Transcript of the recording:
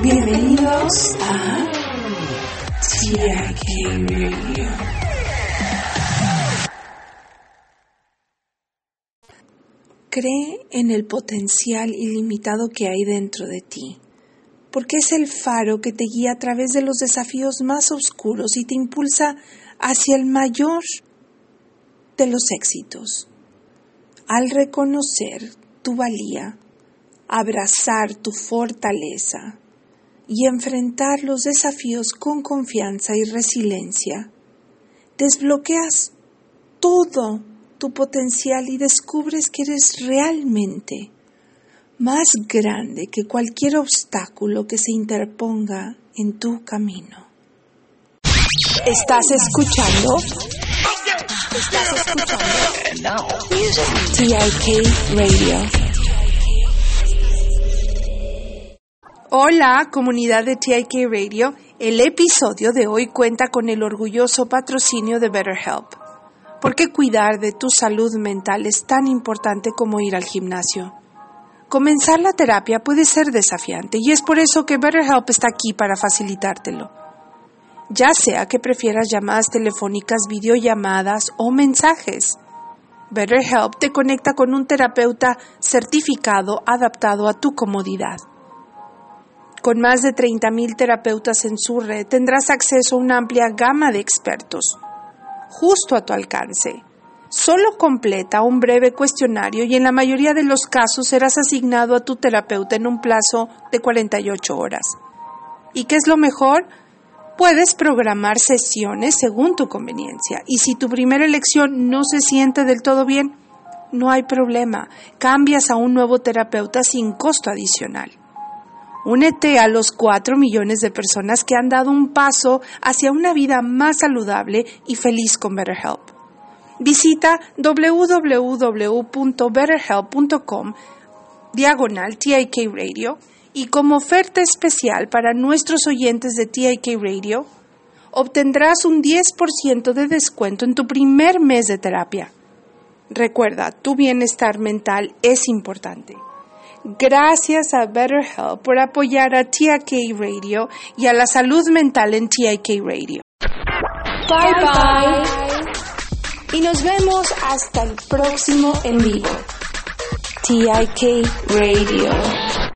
Bienvenidos a Radio. Cree en el potencial ilimitado que hay dentro de ti, porque es el faro que te guía a través de los desafíos más oscuros y te impulsa hacia el mayor de los éxitos. Al reconocer tu valía, abrazar tu fortaleza y enfrentar los desafíos con confianza y resiliencia, desbloqueas todo tu potencial y descubres que eres realmente más grande que cualquier obstáculo que se interponga en tu camino. ¿Estás escuchando? ¿Estás escuchando? TIK Radio. Hola, comunidad de TIK Radio. El episodio de hoy cuenta con el orgulloso patrocinio de BetterHelp. ¿Por qué cuidar de tu salud mental es tan importante como ir al gimnasio? Comenzar la terapia puede ser desafiante y es por eso que BetterHelp está aquí para facilitártelo. Ya sea que prefieras llamadas telefónicas, videollamadas o mensajes. BetterHelp te conecta con un terapeuta certificado adaptado a tu comodidad. Con más de 30.000 terapeutas en su red tendrás acceso a una amplia gama de expertos, justo a tu alcance. Solo completa un breve cuestionario y en la mayoría de los casos serás asignado a tu terapeuta en un plazo de 48 horas. ¿Y qué es lo mejor? Puedes programar sesiones según tu conveniencia y si tu primera elección no se siente del todo bien, no hay problema, cambias a un nuevo terapeuta sin costo adicional. Únete a los 4 millones de personas que han dado un paso hacia una vida más saludable y feliz con BetterHelp. Visita www.betterhelp.com diagonal TIK Radio y como oferta especial para nuestros oyentes de TIK Radio, obtendrás un 10% de descuento en tu primer mes de terapia. Recuerda, tu bienestar mental es importante. Gracias a BetterHelp por apoyar a TIK Radio y a la salud mental en TIK Radio. Bye bye. Y nos vemos hasta el próximo en vivo. TIK Radio.